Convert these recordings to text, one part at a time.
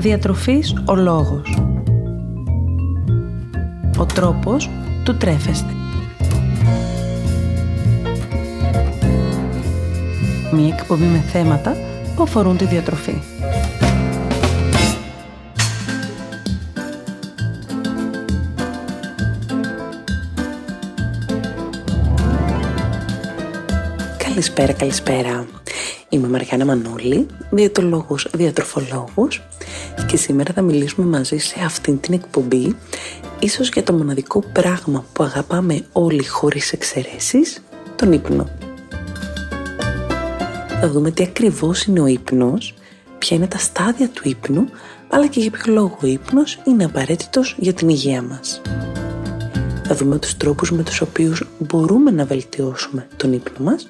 Διατροφής ο λόγος. Ο τρόπος του τρέφεστε. Μία εκπομπή με θέματα που αφορούν τη διατροφή. Καλησπέρα, καλησπέρα. Είμαι Μαριάννα Μανούλη, διαιτολόγος, διατροφολόγος και σήμερα θα μιλήσουμε μαζί σε αυτήν την εκπομπή ίσως για το μοναδικό πράγμα που αγαπάμε όλοι χωρίς εξαιρέσεις, τον ύπνο. Θα δούμε τι ακριβώς είναι ο ύπνος, ποια είναι τα στάδια του ύπνου, αλλά και για ποιο λόγο ο ύπνος είναι απαραίτητος για την υγεία μας. Θα δούμε τους τρόπους με τους οποίους μπορούμε να βελτιώσουμε τον ύπνο μας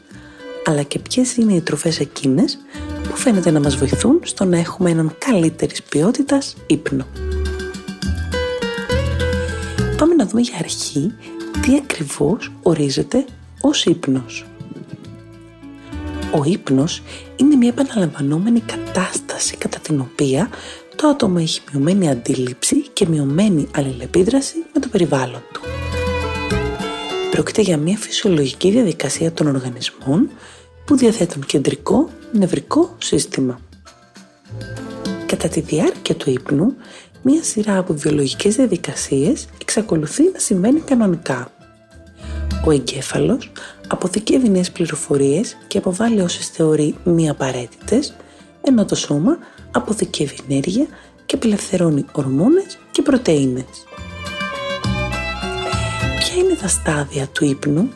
αλλά και ποιες είναι οι τροφές εκείνες που φαίνεται να μας βοηθούν στο να έχουμε έναν καλύτερης ποιότητας ύπνο. Πάμε να δούμε για αρχή τι ακριβώς ορίζεται ως ύπνος. Ο ύπνος είναι μια επαναλαμβανόμενη κατάσταση κατά την οποία το άτομο έχει μειωμένη αντίληψη και μειωμένη αλληλεπίδραση με το περιβάλλον του. Πρόκειται για μια φυσιολογική διαδικασία των οργανισμών που διαθέτουν κεντρικό νευρικό σύστημα. Κατά τη διάρκεια του ύπνου, μία σειρά από βιολογικές διαδικασίες εξακολουθεί να συμβαίνει κανονικά. Ο εγκέφαλος αποθηκεύει νέες πληροφορίες και αποβάλλει όσες θεωρεί μη απαραίτητες, ενώ το σώμα αποθηκεύει ενέργεια και απελευθερώνει ορμόνες και πρωτεΐνες. Ποια είναι τα στάδια του ύπνου;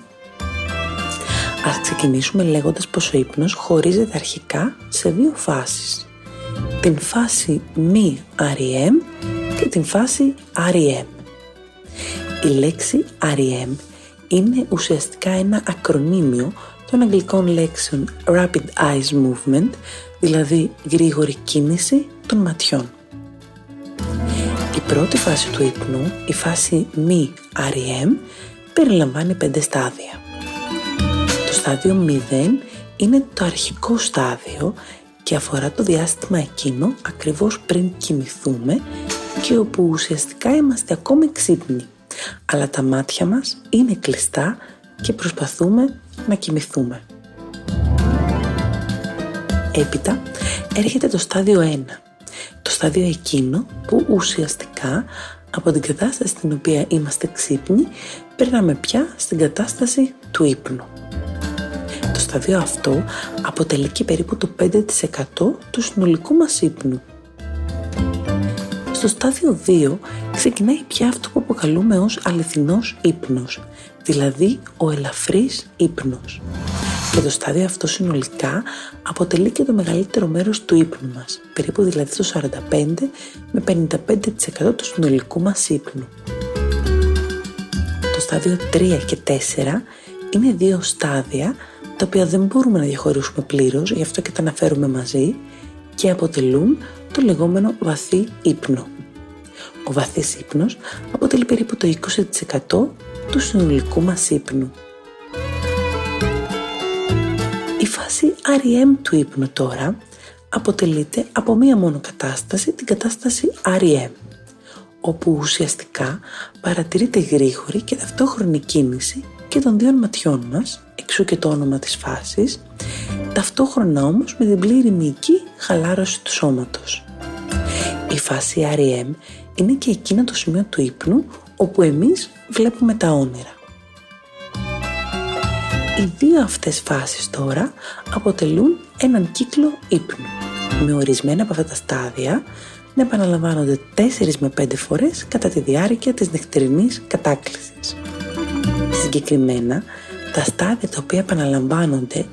Ας ξεκινήσουμε λέγοντας πως ο ύπνος χωρίζεται αρχικά σε δύο φάσεις. Την φάση μη REM και την φάση REM. Η λέξη REM είναι ουσιαστικά ένα ακρονίμιο των αγγλικών λέξεων Rapid Eyes Movement, δηλαδή γρήγορη κίνηση των ματιών. Η πρώτη φάση του ύπνου, η φάση μη REM, περιλαμβάνει πέντε στάδια στάδιο 0 είναι το αρχικό στάδιο και αφορά το διάστημα εκείνο ακριβώς πριν κοιμηθούμε και όπου ουσιαστικά είμαστε ακόμη ξύπνοι. Αλλά τα μάτια μας είναι κλειστά και προσπαθούμε να κοιμηθούμε. Έπειτα έρχεται το στάδιο 1. Το στάδιο εκείνο που ουσιαστικά από την κατάσταση στην οποία είμαστε ξύπνοι περνάμε πια στην κατάσταση του ύπνου στάδιο αυτό αποτελεί και περίπου το 5% του συνολικού μας ύπνου. Στο στάδιο 2 ξεκινάει πια αυτό που αποκαλούμε ως αληθινός ύπνος, δηλαδή ο ελαφρύς ύπνος. Και το στάδιο αυτό συνολικά αποτελεί και το μεγαλύτερο μέρος του ύπνου μας, περίπου δηλαδή το 45 με 55% του συνολικού μας ύπνου. Το στάδιο 3 και 4 είναι δύο στάδια τα οποία δεν μπορούμε να διαχωρίσουμε πλήρως, γι' αυτό και τα αναφέρουμε μαζί και αποτελούν το λεγόμενο βαθύ ύπνο. Ο βαθύς ύπνος αποτελεί περίπου το 20% του συνολικού μας ύπνου. Η φάση REM του ύπνου τώρα αποτελείται από μία μόνο κατάσταση, την κατάσταση REM, όπου ουσιαστικά παρατηρείται γρήγορη και ταυτόχρονη κίνηση και των δύο ματιών μας εξού και το όνομα της φάσης, ταυτόχρονα όμως με την πλήρη μυϊκή χαλάρωση του σώματος. Η φάση REM είναι και εκείνο το σημείο του ύπνου όπου εμείς βλέπουμε τα όνειρα. Οι δύο αυτές φάσεις τώρα αποτελούν έναν κύκλο ύπνου, με ορισμένα από αυτά τα στάδια να επαναλαμβάνονται 4 με 5 φορές κατά τη διάρκεια της νυχτερινής κατάκλησης. Συγκεκριμένα, τα στάδια τα οποία επαναλαμβάνονται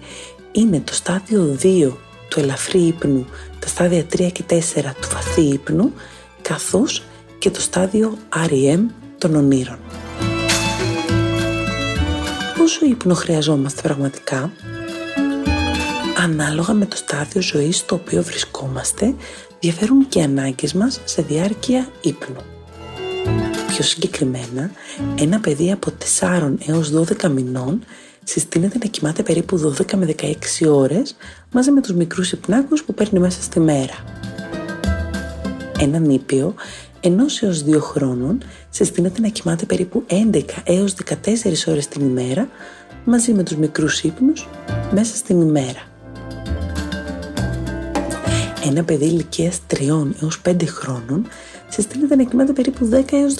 είναι το στάδιο 2 του ελαφρύ ύπνου, τα στάδια 3 και 4 του βαθύ ύπνου, καθώς και το στάδιο REM των ονείρων. Πόσο ύπνο χρειαζόμαστε πραγματικά; Ανάλογα με το στάδιο ζωής στο οποίο βρισκόμαστε, διαφέρουν και οι ανάγκες μας σε διάρκεια ύπνου. Πιο συγκεκριμένα, ένα παιδί από 4 έως 12 μηνών συστήνεται να κοιμάται περίπου 12 με 16 ώρες μαζί με τους μικρούς υπνάκους που παίρνει μέσα στη μέρα. Ένα νήπιο ενός έως δύο χρόνων συστήνεται να κοιμάται περίπου 11 έως 14 ώρες την ημέρα μαζί με τους μικρούς ύπνους μέσα στην ημέρα. Ένα παιδί ηλικίας 3 έως 5 χρόνων συστήνεται να κοιμάται περίπου 10 έως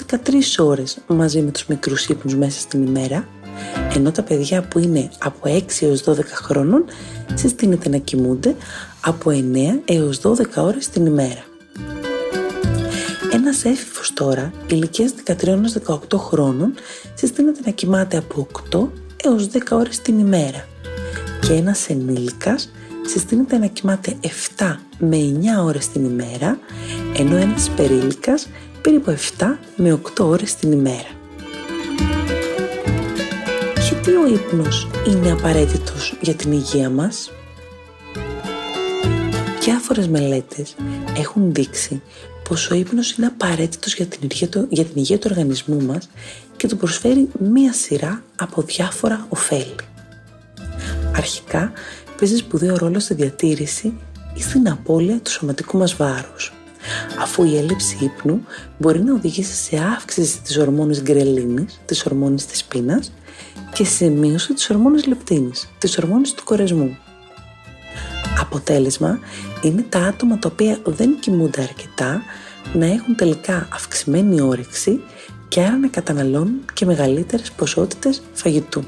13 ώρες μαζί με τους μικρούς ύπνους μέσα στην ημέρα, ενώ τα παιδιά που είναι από 6 έως 12 χρόνων συστήνεται να κοιμούνται από 9 έως 12 ώρες την ημέρα. Ένας έφηβος τώρα, ηλικίας 13 έως 18 χρόνων, συστήνεται να κοιμάται από 8 έως 10 ώρες την ημέρα και ένας ενήλικας συστήνεται να κοιμάται 7 με 9 ώρες την ημέρα, ενώ ένας περίλικας περίπου 7 με 8 ώρες την ημέρα. Γιατί ο ύπνος είναι απαραίτητος για την υγεία μας; Διάφορες μελέτες έχουν δείξει πως ο ύπνος είναι απαραίτητος για την υγεία, του, για την υγεία του οργανισμού μας και του προσφέρει μία σειρά από διάφορα ωφέλη. Αρχικά, παίζεις σπουδαίο ρόλο στη διατήρηση ή στην απώλεια του σωματικού μας βάρους. Αφού η έλλειψη ύπνου μπορεί να οδηγήσει σε αύξηση της ορμόνης γκρελίνης, της ορμόνης της πείνας και σε μείωση της ορμόνης λεπτίνης, της ορμόνης του κορεσμού. Αποτέλεσμα είναι τα άτομα τα οποία δεν κοιμούνται αρκετά να έχουν τελικά αυξημένη όρεξη και άρα να καταναλώνουν και μεγαλύτερες ποσότητες φαγητού.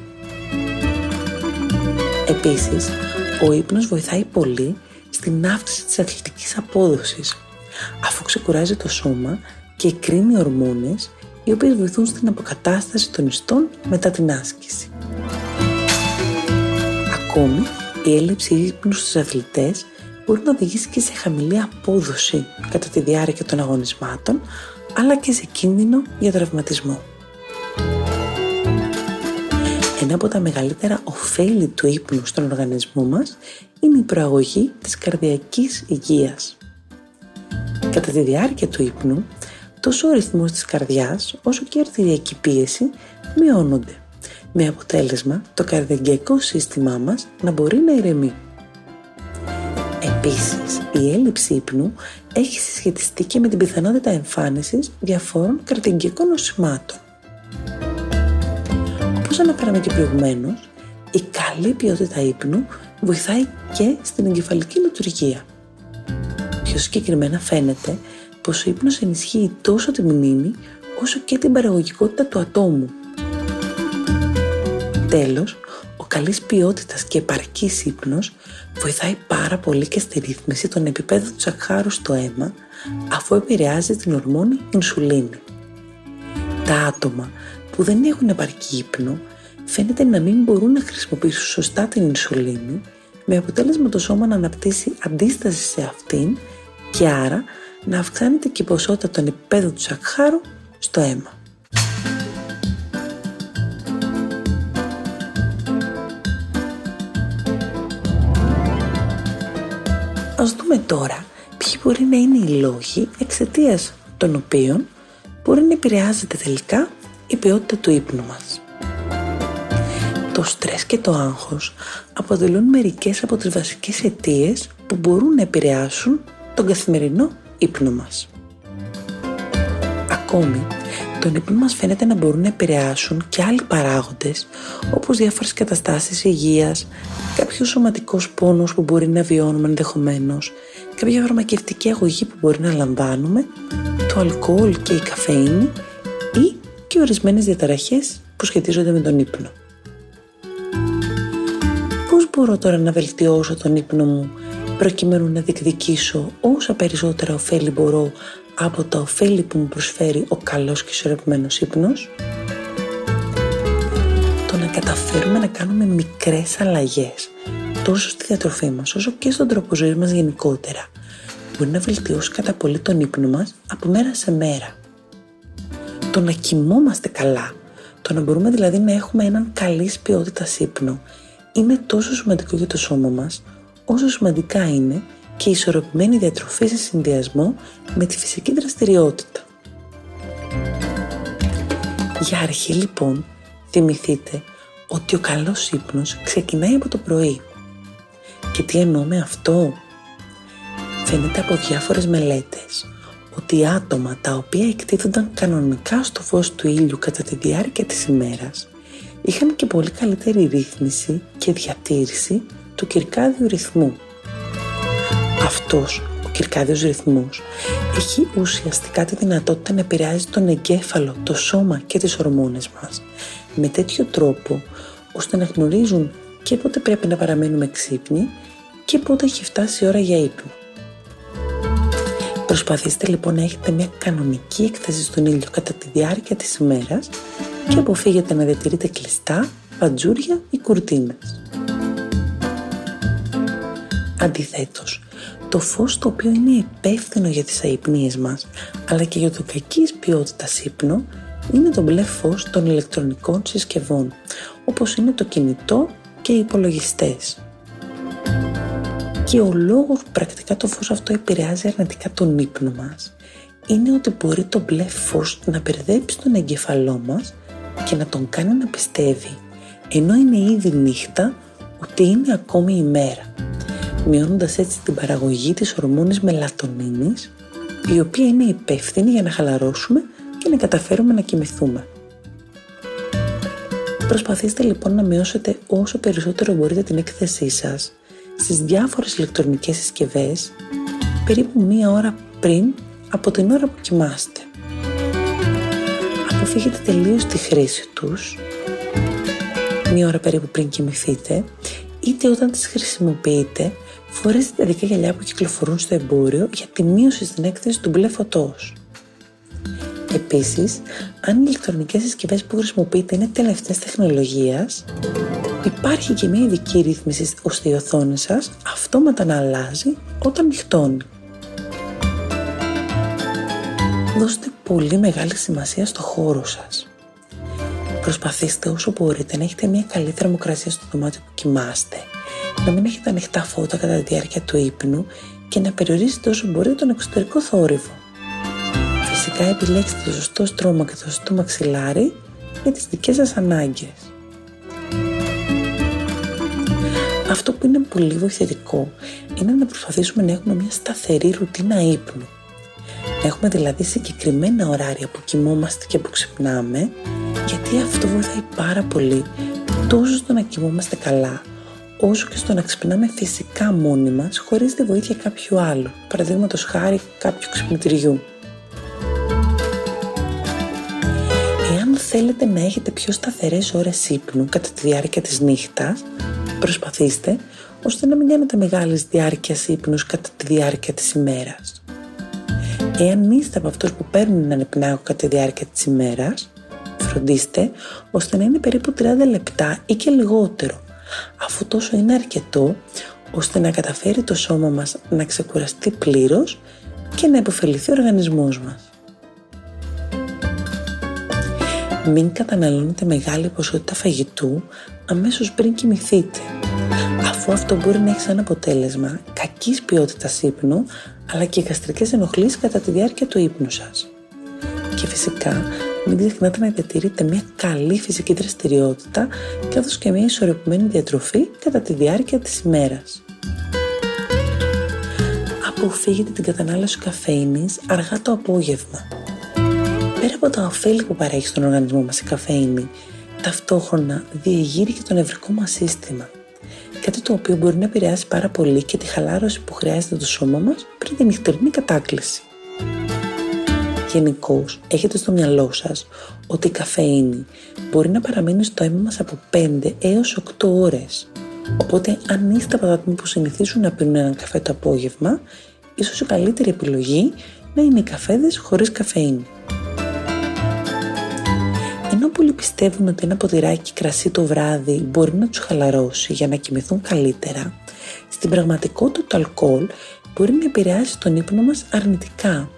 Επίσης, ο ύπνος βοηθάει πολύ στην αύξηση της αθλητικής απόδοσης, αφού ξεκουράζει το σώμα και εκρίνει ορμόνες οι οποίες βοηθούν στην αποκατάσταση των ιστών μετά την άσκηση. Ακόμη, η έλλειψη ύπνου στους αθλητές μπορεί να οδηγήσει και σε χαμηλή απόδοση κατά τη διάρκεια των αγωνισμάτων, αλλά και σε κίνδυνο για τραυματισμό. Ένα από τα μεγαλύτερα ωφέλη του ύπνου στον οργανισμό μας είναι η προαγωγή της καρδιακής υγείας. Κατά τη διάρκεια του ύπνου, τόσο ο ρυθμός της καρδιάς όσο και η αρτηριακή πίεση μειώνονται, με αποτέλεσμα το καρδιαγκιακό σύστημά μας να μπορεί να ηρεμεί. Επίσης, η έλλειψη ύπνου έχει συσχετιστεί και με την πιθανότητα εμφάνισης διαφόρων καρδιαγκιακών νοσημάτων. Όπως αναφέραμε και προηγουμένως, η καλή ποιότητα ύπνου βοηθάει και στην εγκεφαλική λειτουργία. Πιο συγκεκριμένα φαίνεται πως ο ύπνος ενισχύει τόσο τη μνήμη όσο και την παραγωγικότητα του ατόμου. Τέλος, ο καλής ποιότητας και επαρκής ύπνος βοηθάει πάρα πολύ και στη ρύθμιση των επιπέδων του τσακχάρου στο αίμα αφού επηρεάζει την ορμόνη ινσουλίνη. Τα άτομα που δεν έχουν επαρκή ύπνο φαίνεται να μην μπορούν να χρησιμοποιήσουν σωστά την ινσουλίνη με αποτέλεσμα το σώμα να αναπτύσσει αντίσταση σε αυτήν και άρα να αυξάνεται και η ποσότητα των επιπέδων του σακχάρου στο αίμα. Ας δούμε τώρα ποιοι μπορεί να είναι οι λόγοι εξαιτίας των οποίων μπορεί να επηρεάζεται τελικά η ποιότητα του ύπνου μας. Το στρες και το άγχος αποτελούν μερικές από τις βασικές αιτίες που μπορούν να επηρεάσουν τον καθημερινό ύπνο μας. Ακόμη, τον ύπνο μας φαίνεται να μπορούν να επηρεάσουν και άλλοι παράγοντες όπως διάφορες καταστάσεις υγείας, κάποιος σωματικός πόνος που μπορεί να βιώνουμε ενδεχομένως, κάποια φαρμακευτική αγωγή που μπορεί να λαμβάνουμε, το αλκοόλ και η καφέινη ή και ορισμένες διαταραχές που σχετίζονται με τον ύπνο. Πώς μπορώ τώρα να βελτιώσω τον ύπνο μου προκειμένου να διεκδικήσω όσα περισσότερα ωφέλη μπορώ από τα ωφέλη που μου προσφέρει ο καλός και ισορροπημένος ύπνος. Το να καταφέρουμε να κάνουμε μικρές αλλαγές τόσο στη διατροφή μας όσο και στον τρόπο ζωής μας γενικότερα μπορεί να βελτιώσει κατά πολύ τον ύπνο μας από μέρα σε μέρα. Το να κοιμόμαστε καλά, το να μπορούμε δηλαδή να έχουμε έναν καλής ποιότητας ύπνο είναι τόσο σημαντικό για το σώμα μας όσο σημαντικά είναι και η ισορροπημένη διατροφή σε συνδυασμό με τη φυσική δραστηριότητα. Για αρχή λοιπόν, θυμηθείτε ότι ο καλός ύπνος ξεκινάει από το πρωί. Και τι εννοώ με αυτό; Φαίνεται από διάφορες μελέτες ότι άτομα τα οποία εκτίθονταν κανονικά στο φως του ήλιου κατά τη διάρκεια της ημέρας είχαν και πολύ καλύτερη ρύθμιση και διατήρηση του κυρκάδιου ρυθμού. Αυτός ο κυρκάδιος ρυθμός έχει ουσιαστικά τη δυνατότητα να επηρεάζει τον εγκέφαλο, το σώμα και τις ορμόνες μας με τέτοιο τρόπο ώστε να γνωρίζουν και πότε πρέπει να παραμένουμε ξύπνοι και πότε έχει φτάσει η ώρα για ύπνο. Προσπαθήστε λοιπόν να έχετε μια κανονική έκθεση στον ήλιο κατά τη διάρκεια της ημέρας και αποφύγετε να διατηρείτε κλειστά, παντζούρια ή κουρτίνες. Αντιθέτως, το φως το οποίο είναι υπεύθυνο για τις αϊπνίες μας, αλλά και για το κακής ποιότητας ύπνο, είναι το μπλε φως των ηλεκτρονικών συσκευών, όπως είναι το κινητό και οι υπολογιστές. Και ο λόγος που πρακτικά το φως αυτό επηρεάζει αρνητικά τον ύπνο μας είναι ότι μπορεί το μπλε φως να μπερδέψει τον εγκεφαλό μας και να τον κάνει να πιστεύει ενώ είναι ήδη νύχτα ότι είναι ακόμη ημέρα μειώνοντας έτσι την παραγωγή της ορμόνης μελατονίνης η οποία είναι υπεύθυνη για να χαλαρώσουμε και να καταφέρουμε να κοιμηθούμε. Προσπαθήστε λοιπόν να μειώσετε όσο περισσότερο μπορείτε την έκθεσή σας στις διάφορες ηλεκτρονικές συσκευές περίπου μία ώρα πριν από την ώρα που κοιμάστε. Αποφύγετε τελείως τη χρήση τους μία ώρα περίπου πριν κοιμηθείτε είτε όταν τις χρησιμοποιείτε φορέστε τα δικά γυαλιά που κυκλοφορούν στο εμπόριο για τη μείωση στην έκθεση του μπλε φωτός. Επίσης, αν οι ηλεκτρονικές συσκευές που χρησιμοποιείτε είναι τελευταίας τεχνολογίας, υπάρχει και μια ειδική ρύθμιση ώστε η οθόνη σας αυτόματα να αλλάζει όταν νυχτώνει. Δώστε πολύ μεγάλη σημασία στο χώρο σας. Προσπαθήστε όσο μπορείτε να έχετε μια καλή θερμοκρασία στο δωμάτιο που κοιμάστε, να μην έχετε ανοιχτά φώτα κατά τη διάρκεια του ύπνου και να περιορίσετε όσο μπορείτε τον εξωτερικό θόρυβο. Φυσικά επιλέξτε το σωστό στρώμα και το σωστό μαξιλάρι για τις δικές σας ανάγκες. Αυτό που είναι πολύ βοηθητικό είναι να προσπαθήσουμε να έχουμε μια σταθερή ρουτίνα ύπνου. έχουμε δηλαδή συγκεκριμένα ωράρια που κοιμόμαστε και που ξυπνάμε, γιατί αυτό βοηθάει πάρα πολύ τόσο στο να κοιμόμαστε καλά, όσο και στο να ξυπνάμε φυσικά μόνοι μας, χωρίς τη βοήθεια κάποιου άλλου, παραδείγματος χάρη κάποιου ξυπνητηριού. θέλετε να έχετε πιο σταθερές ώρες ύπνου κατά τη διάρκεια της νύχτας, προσπαθήστε ώστε να μην κάνετε μεγάλης διάρκειας ύπνους κατά τη διάρκεια της ημέρας. Εάν είστε από αυτούς που παίρνουν έναν υπνάγο κατά τη διάρκεια της ημέρας, φροντίστε ώστε να είναι περίπου 30 λεπτά ή και λιγότερο, αφού τόσο είναι αρκετό ώστε να καταφέρει το σώμα μας να ξεκουραστεί πλήρως και να υποφεληθεί ο οργανισμός μας. Μην καταναλώνετε μεγάλη ποσότητα φαγητού αμέσως πριν κοιμηθείτε, αφού αυτό μπορεί να έχει σαν αποτέλεσμα κακής ποιότητας ύπνου, αλλά και γαστρικές ενοχλήσεις κατά τη διάρκεια του ύπνου σας. Και φυσικά, μην ξεχνάτε να διατηρείτε μια καλή φυσική δραστηριότητα, καθώς και μια ισορροπημένη διατροφή κατά τη διάρκεια της ημέρας. Αποφύγετε την κατανάλωση καφέινης αργά το απόγευμα Πέρα από τα ωφέλη που παρέχει στον οργανισμό μας η καφέινη, ταυτόχρονα διεγείρει και το νευρικό μας σύστημα. Κάτι το οποίο μπορεί να επηρεάσει πάρα πολύ και τη χαλάρωση που χρειάζεται το σώμα μας πριν τη νυχτερινή κατάκληση. Γενικώς, έχετε στο μυαλό σας ότι η καφέινη μπορεί να παραμείνει στο αίμα μας από 5 έως 8 ώρες. Οπότε, αν είστε από τα που συνηθίζουν να πίνουν έναν καφέ το απόγευμα, ίσως η καλύτερη επιλογή να είναι οι καφέδες χωρίς καφέινη. Ενώ πολλοί πιστεύουν ότι ένα ποτηράκι κρασί το βράδυ μπορεί να τους χαλαρώσει για να κοιμηθούν καλύτερα, στην πραγματικότητα το αλκοόλ μπορεί να επηρεάσει τον ύπνο μας αρνητικά,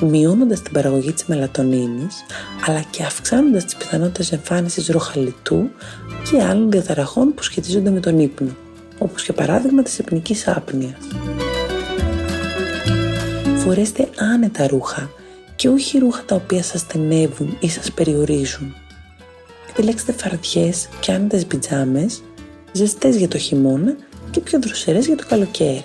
μειώνοντας την παραγωγή της μελατονίνης, αλλά και αυξάνοντας τις πιθανότητες εμφάνισης ροχαλιτού και άλλων διαταραχών που σχετίζονται με τον ύπνο, όπως για παράδειγμα της υπνικής άπνοιας. Φορέστε άνετα ρούχα και όχι ρούχα τα οποία σας στενεύουν ή σας περιορίζουν. Επιλέξτε φαρδιές και άνετες πιτζάμες, ζεστές για το χειμώνα και πιο δροσερές για το καλοκαίρι.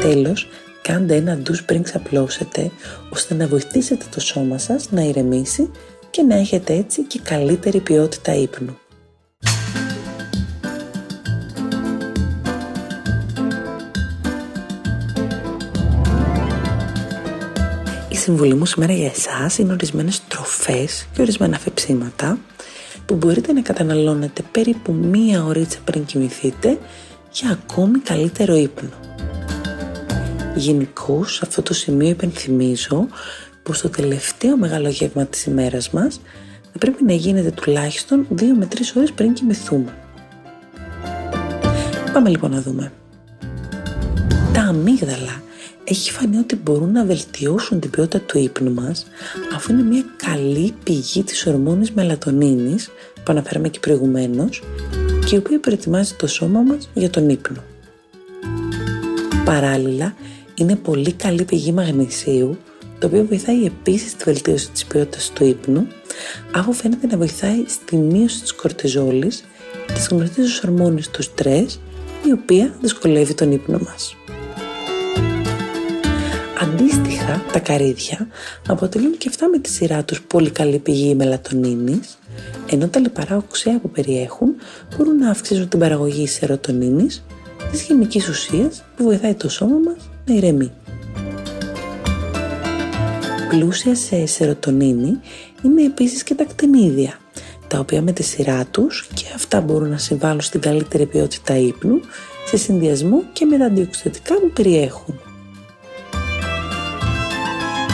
Τέλος, κάντε ένα ντους πριν ξαπλώσετε, ώστε να βοηθήσετε το σώμα σας να ηρεμήσει και να έχετε έτσι και καλύτερη ποιότητα ύπνου. Η συμβουλή μου σήμερα για εσάς είναι ορισμένες τροφές και ορισμένα φεψίματα που μπορείτε να καταναλώνετε περίπου μία ωρίτσα πριν κοιμηθείτε για ακόμη καλύτερο ύπνο. Γενικώς, σε αυτό το σημείο υπενθυμίζω πως το τελευταίο μεγάλο γεύμα της ημέρας μας θα πρέπει να γίνεται τουλάχιστον 2 με 3 ώρες πριν κοιμηθούμε. Πάμε λοιπόν να δούμε. Τα αμύγδαλα έχει φανεί ότι μπορούν να βελτιώσουν την ποιότητα του ύπνου μας αφού είναι μια καλή πηγή της ορμόνης μελατονίνης που αναφέραμε και προηγουμένως και η οποία προετοιμάζει το σώμα μας για τον ύπνο. Παράλληλα, είναι πολύ καλή πηγή μαγνησίου, το οποίο βοηθάει επίσης στη βελτίωση της ποιότητας του ύπνου, αφού φαίνεται να βοηθάει στη μείωση της κορτιζόλης, της γνωστής ορμόνης του στρες, η οποία δυσκολεύει τον ύπνο μας. Αντίστοιχα, τα καρύδια αποτελούν και αυτά με τη σειρά τους πολύ καλή πηγή μελατονίνης, ενώ τα λιπαρά οξέα που περιέχουν μπορούν να αυξήσουν την παραγωγή σερωτονίνης, της χημικής ουσίας που βοηθάει το σώμα μας να ηρεμεί. Πλούσια σε σερωτονίνη είναι επίσης και τα κτηνίδια, τα οποία με τη σειρά τους και αυτά μπορούν να συμβάλλουν στην καλύτερη ποιότητα ύπνου σε συνδυασμό και με τα αντιοξυδοτικά που περιέχουν.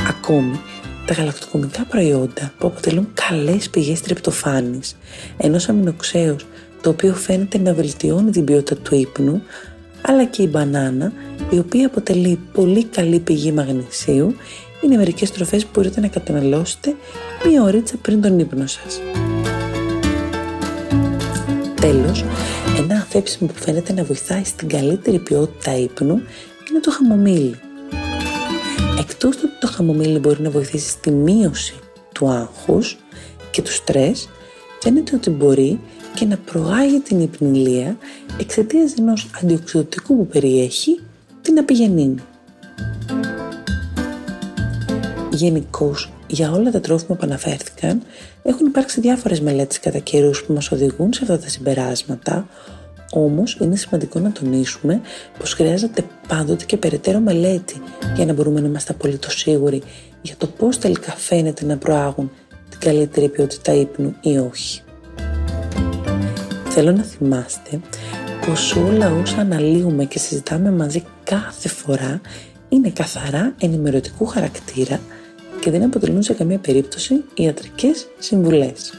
Ακόμη, τα γαλακτοκομικά προϊόντα που αποτελούν καλές πηγές τριπτοφάνης, ενός αμινοξέως το οποίο φαίνεται να βελτιώνει την ποιότητα του ύπνου, αλλά και η μπανάνα, η οποία αποτελεί πολύ καλή πηγή μαγνησίου, είναι μερικές τροφές που μπορείτε να καταναλώσετε μία ωρίτσα πριν τον ύπνο σας. Τέλος, ένα αφέψιμο που φαίνεται να βοηθάει στην καλύτερη ποιότητα ύπνου είναι το χαμομήλι. Εκτός του ότι το χαμομήλι μπορεί να βοηθήσει στη μείωση του άγχους και του στρες, φαίνεται ότι μπορεί και να προάγει την υπνηλία εξαιτίας ενός αντιοξυδοτικού που περιέχει την απηγενίνη. Γενικώς, για όλα τα τρόφιμα που αναφέρθηκαν, έχουν υπάρξει διάφορες μελέτες κατά καιρούς που μας οδηγούν σε αυτά τα συμπεράσματα, όμως είναι σημαντικό να τονίσουμε πως χρειάζεται πάντοτε και περαιτέρω μελέτη για να μπορούμε να είμαστε απολύτως σίγουροι για το πώς τελικά φαίνεται να προάγουν την καλύτερη ποιότητα ύπνου ή όχι. Θέλω να θυμάστε πως όλα όσα αναλύουμε και συζητάμε μαζί κάθε φορά είναι καθαρά ενημερωτικού χαρακτήρα και δεν αποτελούν σε καμία περίπτωση ιατρικές συμβουλές.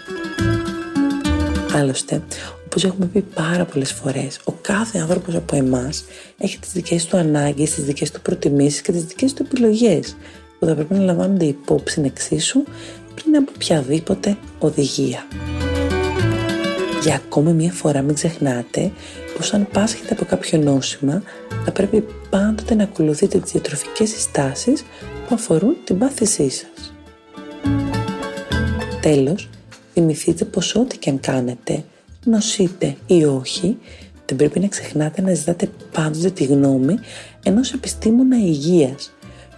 Άλλωστε, όπως έχουμε πει πάρα πολλές φορές, ο κάθε άνθρωπος από εμάς έχει τις δικές του ανάγκες, τις δικές του προτιμήσεις και τις δικές του επιλογές που θα πρέπει να λαμβάνονται υπόψη εξίσου πριν από οποιαδήποτε οδηγία. Για ακόμη μία φορά μην ξεχνάτε πως αν πάσχετε από κάποιο νόσημα θα πρέπει πάντοτε να ακολουθείτε τις διατροφικές συστάσεις που αφορούν την πάθησή σας. Τέλος, θυμηθείτε πως ό,τι και αν κάνετε, νοσείτε ή όχι, δεν πρέπει να ξεχνάτε να ζητάτε πάντοτε τη γνώμη ενός επιστήμονα υγείας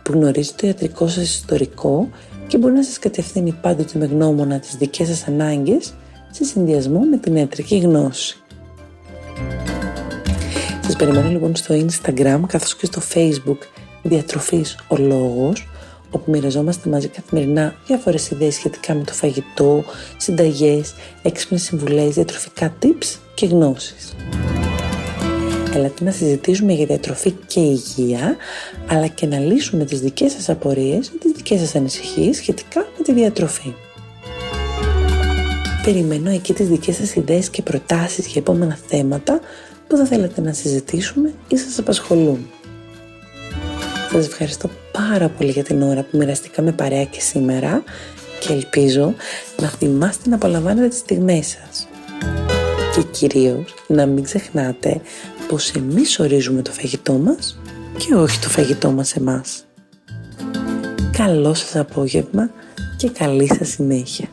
που γνωρίζει το ιατρικό σας ιστορικό και μπορεί να σας κατευθύνει πάντοτε με γνώμονα τις δικές σας ανάγκες σε συνδυασμό με την ιατρική γνώση. Σας περιμένω λοιπόν στο Instagram καθώς και στο Facebook Διατροφής ο Λόγος όπου μοιραζόμαστε μαζί καθημερινά διάφορες ιδέες σχετικά με το φαγητό, συνταγές, έξυπνες συμβουλές, διατροφικά tips και γνώσεις. Ελάτε να συζητήσουμε για διατροφή και υγεία, αλλά και να λύσουμε τις δικές σας απορίες ή τις δικές σας ανησυχίες σχετικά με τη διατροφή. Περιμένω εκεί τις δικές σας ιδέες και προτάσεις για επόμενα θέματα που θα θέλετε να συζητήσουμε ή σας απασχολούν. Σας ευχαριστώ πάρα πολύ για την ώρα που μοιραστήκαμε παρέα και σήμερα και ελπίζω να θυμάστε να απολαμβάνετε τις στιγμές σας. Και κυρίως να μην ξεχνάτε πως εμείς ορίζουμε το φαγητό μας και όχι το φαγητό μας εμάς. Καλό σας απόγευμα και καλή σας συνέχεια.